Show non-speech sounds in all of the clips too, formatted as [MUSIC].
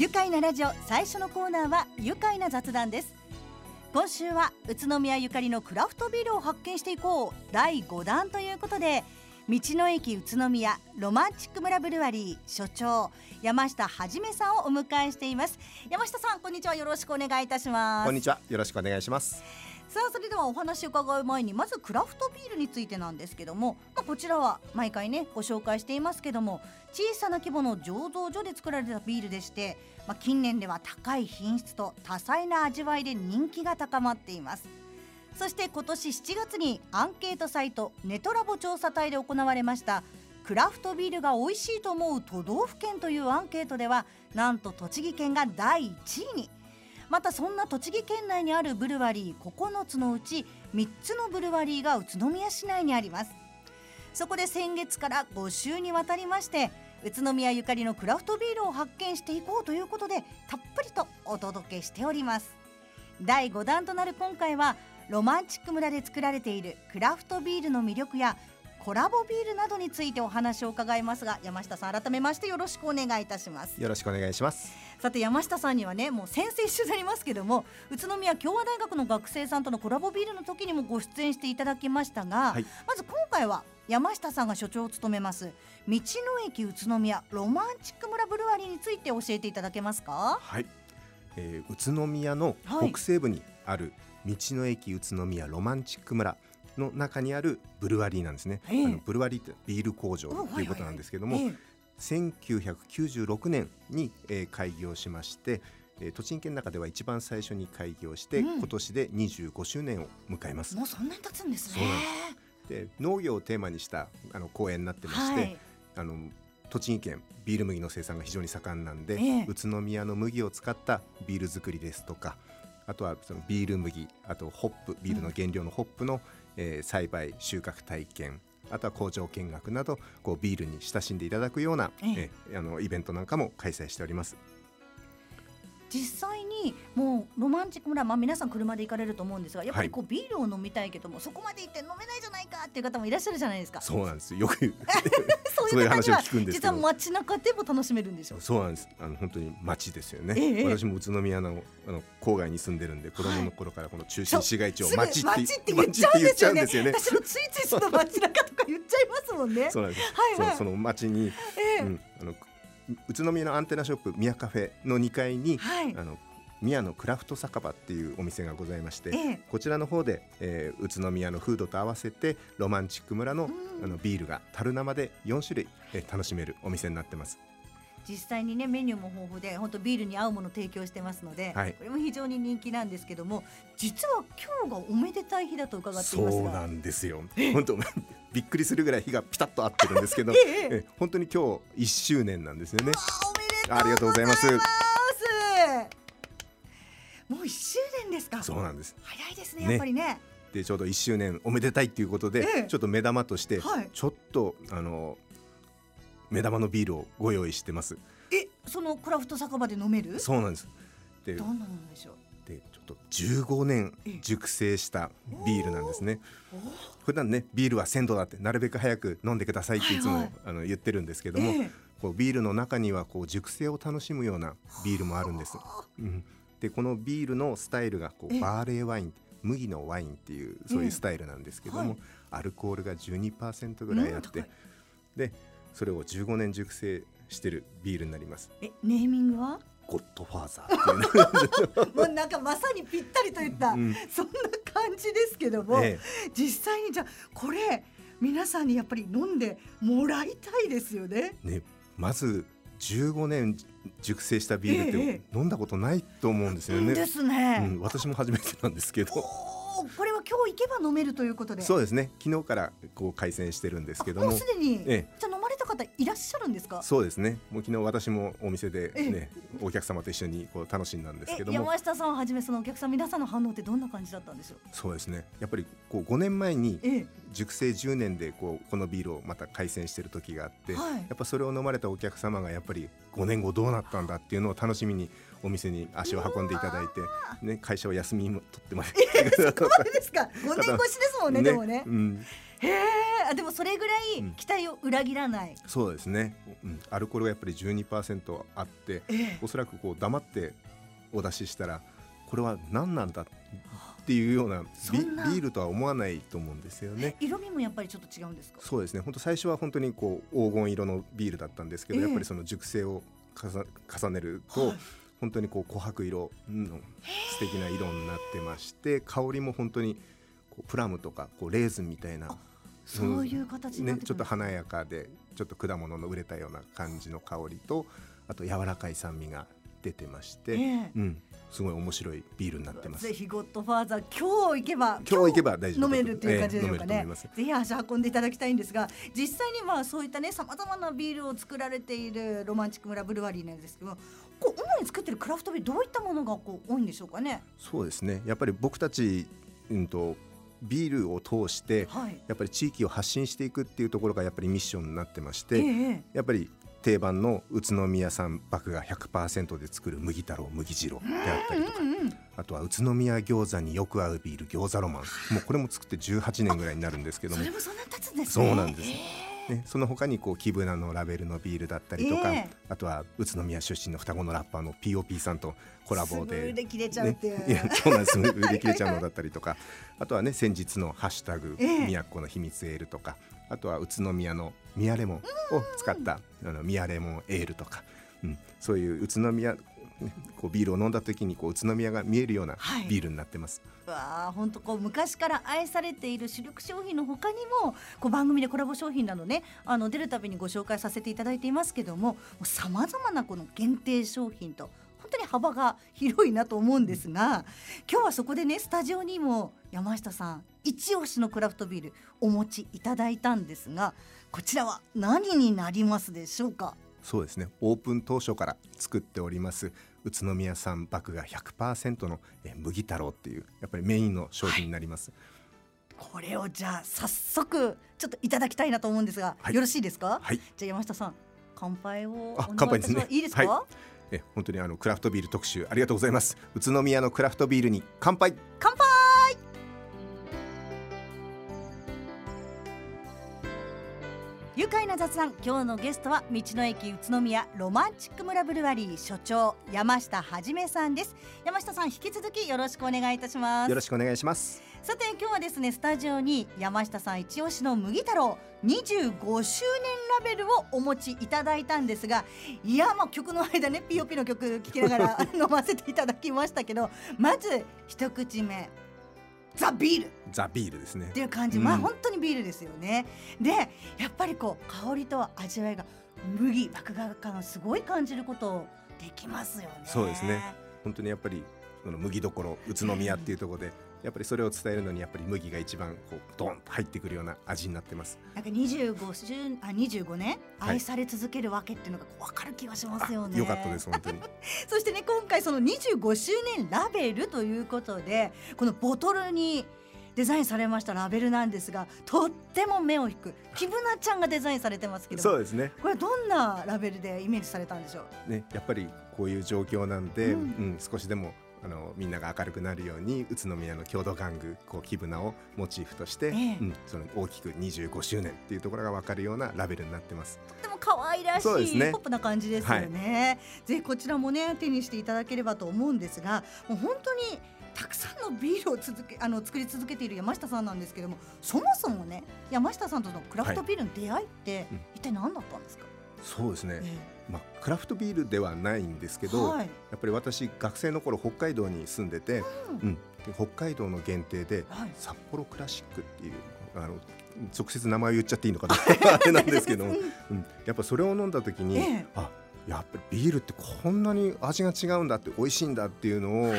愉快なラジオ最初のコーナーは愉快な雑談です。今週は宇都宮ゆかりのクラフトビールを発見していこう。第5弾ということで道の駅宇都宮ロマンチック村ブルワリー所長山下はじめさんをお迎えしています。山下さんこんにちは。よろしくお願いいたします。こんにちは。よろしくお願いします。さあそれではお話を伺う前にまずクラフトビールについてなんですけども、まあ、こちらは毎回ねご紹介していますけども小さな規模の醸造所で作られたビールでして、まあ、近年では高い品質と多彩な味わいで人気が高まっています。そして今年7月にアンケートサイトネトラボ調査隊で行われましたクラフトビールが美味しいと思う都道府県というアンケートではなんと栃木県が第1位に。またそんな栃木県内にあるブルワリー9つのうち3つのブルワリーが宇都宮市内にあります。そこで先月から5週にわたりまして宇都宮ゆかりのクラフトビールを発見していこうということでたっぷりとお届けしております。第5弾となる今回はロマンチック村で作られているクラフトビールの魅力やコラボビールなどについてお話を伺いますが山下さん改めましてよろしくお願いいたします。よろしくお願いします。さて山下さんにはねもう先々週になりますけども宇都宮共和大学の学生さんとのコラボビールの時にもご出演していただきましたが、はい、まず今回は山下さんが所長を務めます道の駅宇都宮ロマンチック村ブルワリーについて教えていただけますか？はい、えー、宇都宮の北西部にある道の駅宇都宮ロマンチック村、の中にあるブルワリーなんですね、えー、あのブルワリーってビール工場ということなんですけども、1996年に、えー、開業しまして、えー、栃木県の中では一番最初に開業して、うん、今年で25周年を迎えます。もうそんなに経つんですね。で農業をテーマにしたあの公園になってまして、はい、あの栃木県ビール麦の生産が非常に盛んなんで、えー、宇都宮の麦を使ったビール作りですとかあとはそのビール麦あとホップビールの原料のホップの、うん。えー、栽培収穫体験あとは工場見学などこうビールに親しんでいただくような、ええあのイベントなんかも開催しております。実際にもうロマンチック村、まあ、皆さん車で行かれると思うんですがやっぱりこうビールを飲みたいけども、そこまで行って飲めないじゃないかっていう方もいらっしゃるじゃないですか。そうなんです。よく [LAUGHS] そういう話を聞くんです実は街中でも楽しめるんでしょうそうなんです。あの本当に街ですよね、ええ、私も宇都宮のあの郊外に住んでるんで子供の頃からこの中心市街地を街って言っちゃうんですよね。私もついついその街中とか言っちゃいますもんね。そうなんです、はいはい、その街に、ええ。うん、あの宇都宮のアンテナショップ宮カフェの2階に、はい、あの宮のクラフト酒場っていうお店がございまして、ええ、こちらの方で、えー、宇都宮のフードと合わせてロマンチック村の,、あのビールが樽生で4種類、えー、楽しめるお店になってます。実際にねメニューも豊富で本当ビールに合うものを提供してますので、はい、これも非常に人気なんですけども実は今日がおめでたい日だと伺っていますそうなんですよ。本当びっくりするぐらい日がピタッと合ってるんですけど、[LAUGHS] ええ、本当に今日1周年なんですよねありがとうございます。もう1周年ですか。そうなんです。早いですねやっぱりね。でちょうど1周年おめでたいっていうことで、ええ、ちょっと目玉として、はい、ちょっとあの目玉のビールをご用意してます。えそのクラフト酒場で飲める？そうなんです。でどんなのでしょう？でちょっと15年熟成したビールなんですね。普段ねビールは鮮度だってなるべく早く飲んでくださいっていつも、はい。はい、あの言ってるんですけども、え、こうビールの中にはこう熟成を楽しむようなビールもあるんです、うん。でこのビールのスタイルがこうバーレーワイン麦のワインっていうそういうスタイルなんですけども、はい、アルコールが12%ぐらいあって、でそれを15年熟成してるビールになります。えネーミングは？ゴッドファーザーもうなんかまさにぴったりといった、うん、そんな感じですけども、ええ、実際にじゃこれ皆さんにやっぱり飲んでもらいたいですよね。ねまず15年熟成したビールって飲んだことないと思うんですよね。ですね、うん、私も初めてなんですけど。これは今日行けば飲めるということで。そうですね。昨日からこう開催してるんですけども。もうすでに、ええ、じゃ飲方いらっしゃるんですか？そうですね。もう昨日私もお店でね、お客様と一緒にこう楽しんだんですけども。山下さんをはじめそのお客さん皆さんの反応ってどんな感じだったんでしょう？そうですね。やっぱりこう5年前に熟成10年でこうこのビールをまた開催してる時があって、はい、やっぱそれを飲まれたお客様がやっぱり5年後どうなったんだっていうのを楽しみにお店に足を運んでいただいて、ね、会社は休みも取ってます。そこまでですか5年越しですもんね [LAUGHS] でもね。うんへえでもそれぐらい期待を裏切らない、うん、そうですね、うん、アルコールがやっぱり12%あって、えー、おそらくこう黙ってお出ししたらこれは何なんだっていうようなビールとは思わないと思うんですよね。色味もやっぱりちょっと違うんですか？そうですね。本当最初は本当にこう黄金色のビールだったんですけど、えー、やっぱりその熟成を重ねると、はい、本当にこう琥珀色の素敵な色になってまして香りも本当にこうプラムとかこうレーズンみたいなそういう形ねちょっと華やかでちょっと果物の売れたような感じの香りとあと柔らかい酸味が出てまして、えー、うん、すごい面白いビールになってます。ぜひゴッドファーザー今日行けば今日行けば大丈夫飲めるっていう感じでしょうかね。えー、ぜひ足運んでいただきたいんですが、実際にまあそういったねさまざまなビールを作られているロマンチック村ブルワリーなんですけど。こう主に作ってるクラフトビールどういったものがこう多いんでしょうかね。そうですね。やっぱり僕たちうんとビールを通して、はい、やっぱり地域を発信していくっていうところがやっぱりミッションになってまして、えー、やっぱり定番の宇都宮産麦芽100%で作る麦太郎麦次郎であったりとか、あとは宇都宮餃子によく合うビール餃子ロマン。もうこれも作って18年ぐらいになるんですけども。それもそんな経つんです、ね、そうなんです、ね、その他にこうキブナのラベルのビールだったりとか、えー、あとは宇都宮出身の双子のラッパーの POP さんとコラボで、ね、切れちゃうっていう、いやそうなんです。売り切れちゃうのだったりとかあとはね先日の「ハッシュタグ、えー、都の秘密エール」とかあとは宇都宮のミヤレモンを使ったあのミヤレモンエールとか、うん、そういう宇都宮こうビールを飲んだ時にこう宇都宮が見えるようなビールになってます。はい、わあ本当こう昔から愛されている主力商品の他にもこう番組でコラボ商品などねあの出るたびにご紹介させていただいていますけどもさまざまなこの限定商品と本当に幅が広いなと思うんですが今日はそこでねスタジオにも山下さん一押しのクラフトビールお持ちいただいたんですがこちらは何になりますでしょうか？そうですね。オープン当初から作っております宇都宮産麦芽100%の麦太郎っていうやっぱりメインの商品になります、はい、これをじゃあ早速ちょっといただきたいなと思うんですが、はい、よろしいですか、はい、じゃあ山下さん乾杯を乾杯ですね。いいですか、はい、え本当にあのクラフトビール特集ありがとうございます。宇都宮のクラフトビールに乾杯。乾杯快な雑談。今日のゲストは道の駅宇都宮ロマンチック村ブルワリー所長山下はじめさんです。山下さん引き続きよろしくお願いいたします。よろしくお願いします。さて今日はですねスタジオに山下さん一押しの麦太郎25周年ラベルをお持ちいただいたんですがいやまあ曲の間ねピヨピの曲聴きながら [LAUGHS] 飲ませていただきましたけどまず一口目ザ・ビール。ザ・ビールですね。っていう感じ、うん、まあ本当にビールですよね。でやっぱりこう香りと味わいが麦麦芽感をすごい感じることできますよね。そうですね。本当にやっぱりその麦どころ宇都宮っていうところで、やっぱりそれを伝えるのにやっぱり麦が一番こうドンと入ってくるような味になってます。なんか25周あ25年愛され続けるわけっていうのがわかる気がしますよね。よかったです本当に。[LAUGHS] そしてね今回その25周年ラベルということでこのボトルにデザインされましたラベルなんですがとっても目を引く木ぶなちゃんがデザインされてますけどそうですねこれどんなラベルでイメージされたんでしょう？ねやっぱりこういう状況なんで、うん、うん、少しでもあのみんなが明るくなるように宇都宮の郷土玩具こう木ぶなをモチーフとして、ええ、うん、その大きく25周年っていうところが分かるようなラベルになってます。とても可愛らしい、ね、ポップな感じですよね、はい、ぜひこちらもね手にしていただければと思うんですがもう本当にたくさんのビールを続けあの作り続けている山下さんなんですけどもそもそもね山下さんとのクラフトビールの出会いって、一体何だったんですか、そうですね、えー、まあ、クラフトビールではないんですけど、はい、やっぱり私学生の頃北海道に住んでて、うん、うん、北海道の限定で、はい、札幌クラシックっていうあの直接名前言っちゃっていいのかな？[LAUGHS] あれなんですけども、[LAUGHS] うん、やっぱそれを飲んだ時に、えー、あやっぱりビールってこんなに味が違うんだって美味しいんだっていうのを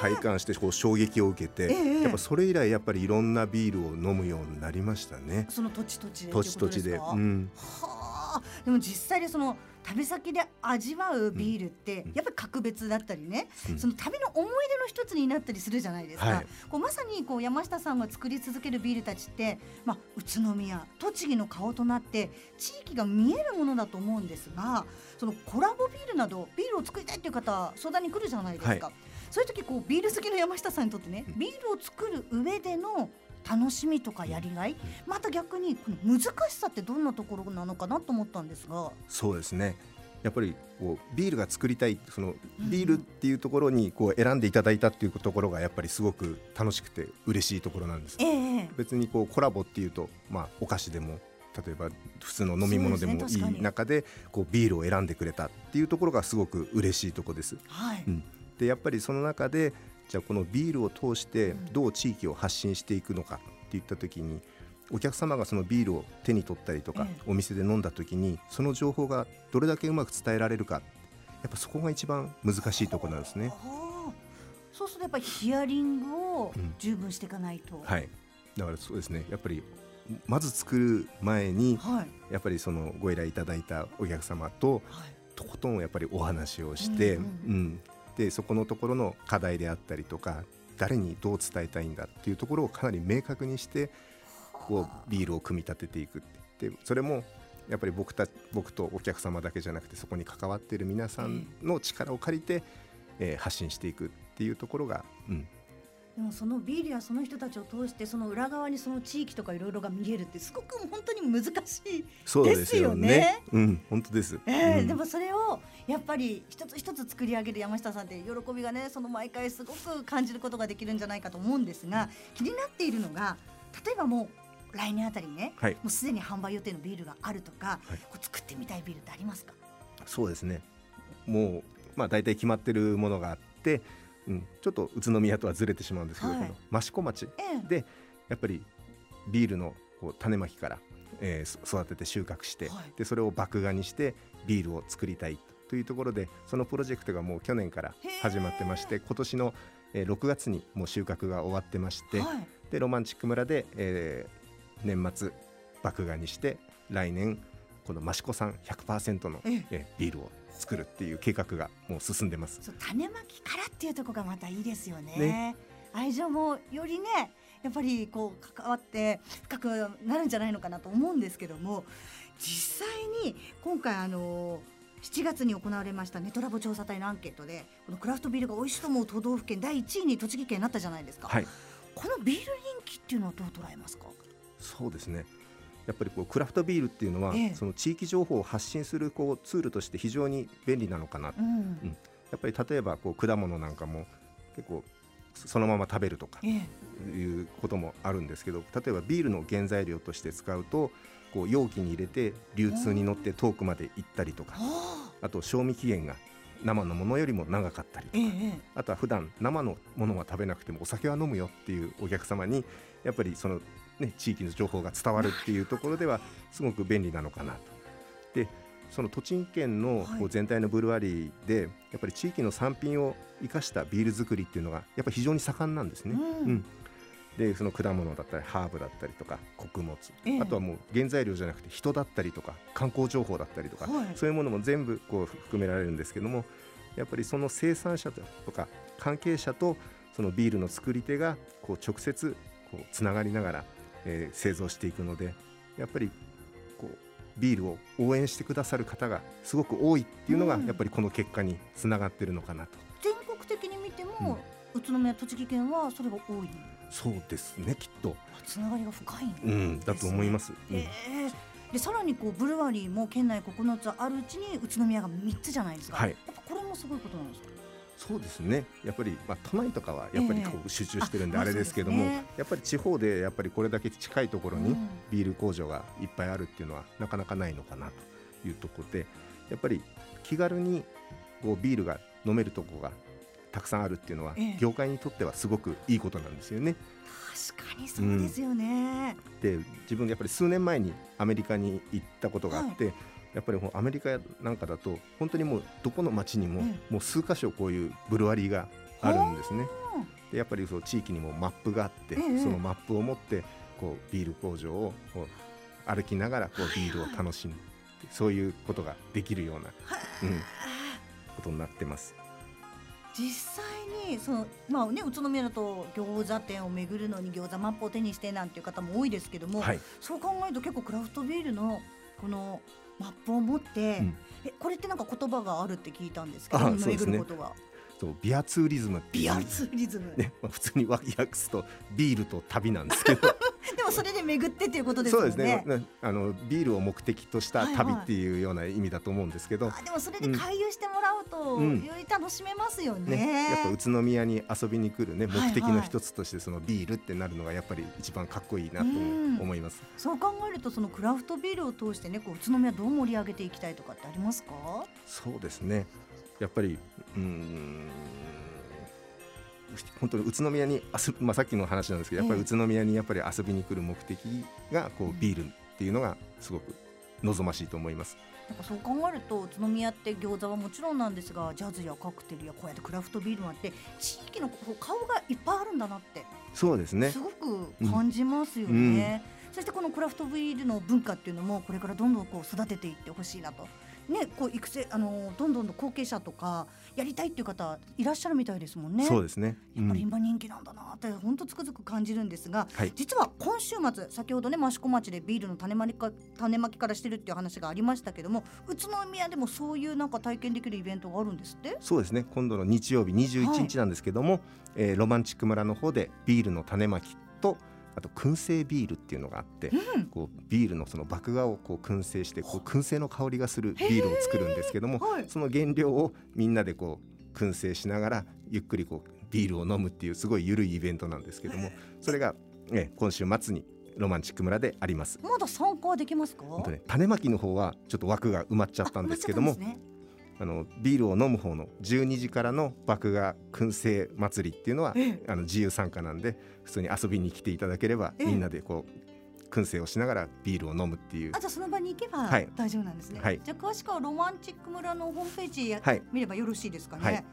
体感してこう衝撃を受けて、ええ、やっぱそれ以来やっぱりいろんなビールを飲むようになりましたね。その土地土地で土地土地で、うん、はあでも実際でその旅先で味わうビールってやっぱり格別だったりね、うん、その旅の思い出の一つになったりするじゃないですか、はい、こうまさにこう山下さんが作り続けるビールたちって、まあ、宇都宮栃木の顔となって地域が見えるものだと思うんですがそのコラボビールなどビールを作りたいっていう方相談に来るじゃないですか。はい。そういう時こうビール好きの山下さんにとってねビールを作る上での楽しみとかやりがい、また逆にこの難しさってどんなところなのかなと思ったんですが。そうですね。やっぱりこうビールが作りたいそのビールっていうところにこう選んでいただいたっていうところがやっぱりすごく楽しくて嬉しいところなんです、えー、別にこうコラボっていうと、まあ、お菓子でも例えば普通の飲み物でもいい中でこうビールを選んでくれたっていうところがすごく嬉しいところです。はい。うん、でやっぱりその中でじゃあこのビールを通してどう地域を発信していくのかっていった時にお客様がそのビールを手に取ったりとか、お店で飲んだ時にその情報がどれだけうまく伝えられるかやっぱそこが一番難しいところなんですね。そうするとやっぱりヒアリングを十分していかないと、うん、はい。だからそうですね。やっぱりまず作る前に、はい、やっぱりそのご依頼いただいたお客様と、はい、とことんやっぱりお話をして、うん、うん。うん、でそこのところの課題であったりとか誰にどう伝えたいんだっていうところをかなり明確にしてこうビールを組み立てていくってそれもやっぱり僕た僕とお客様だけじゃなくてそこに関わっている皆さんの力を借りて、えー、発信していくっていうところが、うん、でもそのビールやその人たちを通してその裏側にその地域とかいろいろが見えるってすごく本当に難しいですよね。ね。うん、本当です。えー、うん、でもそれをやっぱり一つ一つ作り上げる山下さんって喜びがねその毎回すごく感じることができるんじゃないかと思うんですが気になっているのが例えばもう来年あたりね、はい、もうすでに販売予定のビールがあるとか、はい、こう作ってみたいビールってありますか？そうですね。もうまあ大体決まってるものがあってうん、ちょっと宇都宮とはずれてしまうんですけど、はい、この益子町でやっぱりビールのこう種まきから、えー、育てて収穫して、はい、でそれを麦芽にしてビールを作りたいというところでそのプロジェクトがもう去年から始まってまして今年の、えー、6月にもう収穫が終わってまして、はい、でロマンチック村で、えー、年末麦芽にして来年この益子産100%の、ええ。ビールを作るっていう計画がもう進んでます。種まきからっていうところがまたいいですよね、ね、愛情もよりねやっぱりこう関わって深くなるんじゃないのかなと思うんですけども実際に今回あの7月に行われましたネトラボ調査隊のアンケートでこのクラフトビールが美味しいと思う都道府県第1位に栃木県になったじゃないですか、はい、このビール人気っていうのはどう捉えますか？そうですねやっぱりこうクラフトビールっていうのは、ええ、その地域情報を発信するこうツールとして非常に便利なのかな、うん、うん、やっぱり例えばこう果物なんかも結構そのまま食べるとかいうこともあるんですけど、例えばビールの原材料として使うとこう容器に入れて流通に乗って遠くまで行ったりとかあ。と賞味期限が生のものよりも長かったりとか、あとは普段生のものは食べなくてもお酒は飲むよっていうお客様にやっぱりそのね、地域の情報が伝わるっていうところではすごく便利なのかなと。でその栃木県の全体のブルワリーで、やっぱり地域の産品を生かしたビール作りっていうのがやっぱり非常に盛んなんですね。うん、うん。でその果物だったりハーブだったりとか穀物、えあとはもう原材料じゃなくて人だったりとか観光情報だったりとか、はい、そういうものも全部こう含められるんですけどもやっぱりその生産者とか関係者とそのビールの作り手がこう直接こうつながりながらえー、製造していくのでやっぱりこうビールを応援してくださる方がすごく多いっていうのが、やっぱりこの結果につながってるのかなと。全国的に見ても、うん、宇都宮栃木県はそれが多い。そうですねきっと。つながりが深い。ん、ね、うん、だと思います、うん、えー、でさらにこうブルワリーも県内9つあるうちに宇都宮が3つじゃないですか、はい、やっぱこれもすごいことなんですか？そうですね。やっぱり、まあ、都内とかはやっぱりこう集中してるんであれですけども、えーね、やっぱり地方でやっぱりこれだけ近いところにビール工場がいっぱいあるっていうのはなかなかないのかなというところでやっぱり気軽にこうビールが飲めるところがたくさんあるっていうのは、え。業界にとってはすごくいいことなんですよね。確かにそうですよね、うん、で自分がやっぱり数年前にアメリカに行ったことがあって、はいやっぱりアメリカなんかだと本当にもうどこの町にももう数箇所こういうブルワリーがあるんですね。でやっぱりそう地域にもマップがあって、そのマップを持ってこうビール工場を歩きながらこうビールを楽しむ。そういうことができるような、うん、ことになってます。実際にその、まあね、宇都宮だと餃子店を巡るのに餃子マップを手にしてなんていう方も多いですけども、はい、そう考えると結構クラフトビールのこのマップを持って、うん、えこれってなんか言葉があるって聞いたんですけど、巡ることが。とビアツーリズム。ビアツーリズム、ね、まあ普通に訳すとビールと旅なんですけど。[LAUGHS] でもそれで巡ってっていうことですそうですね。ねあのビールを目的とした旅っていうような意味だと思うんですけど、あでもそれで回遊してもらうと、うんより楽しめますよね。ね、やっぱ宇都宮に遊びに来るね目的の一つとしてそのビールってなるのがやっぱり一番かっこいいなとうん思います。そう考えるとそのクラフトビールを通してねこう宇都宮どう盛り上げていきたいとかってありますか？そうですねやっぱりうーん本当に宇都宮に遊び、まあ、さっきの話なんですけどやっぱりええ宇都宮にやっぱり遊びに来る目的がこうビールっていうのがすごく望ましいと思います。なんかそう考えると宇都宮って餃子はもちろんなんですがジャズやカクテルやこうやってクラフトビールもあって地域のこう顔がいっぱいあるんだなってそうですねすごく感じますよね。そしてこのクラフトビールの文化っていうのもこれからどんどんこう育てていってほしいなと。ね、こう育成あのどんどんと後継者とかやりたいっていう方いらっしゃるみたいですもんね。そうですね。うやっぱりん、今人気なんだなって本当つくづく感じるんですが、はい実は今週末先ほどね益子町でビールの種まきか種まきからしてるっていう話がありましたけども宇都宮でもそういうなんか体験できるイベントがあるんですって？そうですね。今度の日曜日21日なんですけども、えーロマンチック村の方でビールの種まきとあと燻製ビールっていうのがあって、うん。こうビールのその麦芽をこう燻製してこう燻製の香りがするビールを作るんですけども、はい。その原料をみんなでこう燻製しながらゆっくりこうビールを飲むっていうすごい緩いイベントなんですけども、それが、ね、今週末にロマンチック村であります。まだ参加はできますか？ね、種まきの方はちょっと枠が埋まっちゃったんですけどもねあのビールを飲む方の12時からの麦芽燻製祭りっていうのはええ。あの自由参加なんで普通に遊びに来ていただければええ。みんなでこう燻製をしながらビールを飲むっていう。あじゃあその場に行けばはい。大丈夫なんですね、はい。じゃあ詳しくはロマンチック村のホームページや、はい。見ればよろしいですかね、はい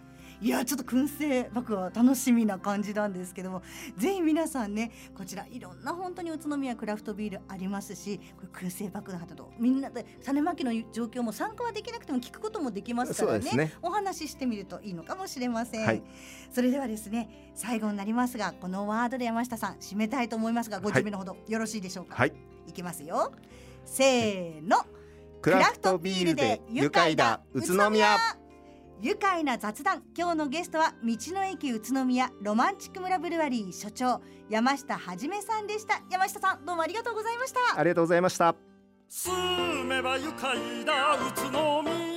いやちょっと燻製僕は楽しみな感じなんですけどもぜひ皆さんねこちらいろんな本当に宇都宮クラフトビールありますしこれ燻製爆弾などみんなで種まきの状況も参加はできなくても聞くこともできますからね。ね。お話ししてみるといいのかもしれません、はい。それではですね最後になりますがこのワードで山下さん締めたいと思いますがご準備のほどよろしいでしょうか、はい。いきますよ。せーの。クラフトビールで愉快だ。宇都宮愉快な雑談。今日のゲストは道の駅宇都宮ロマンチック村ブルワリー所長山下はじめさんでした。山下さんどうもありがとうございました。ありがとうございました。住めば愉快だ宇都宮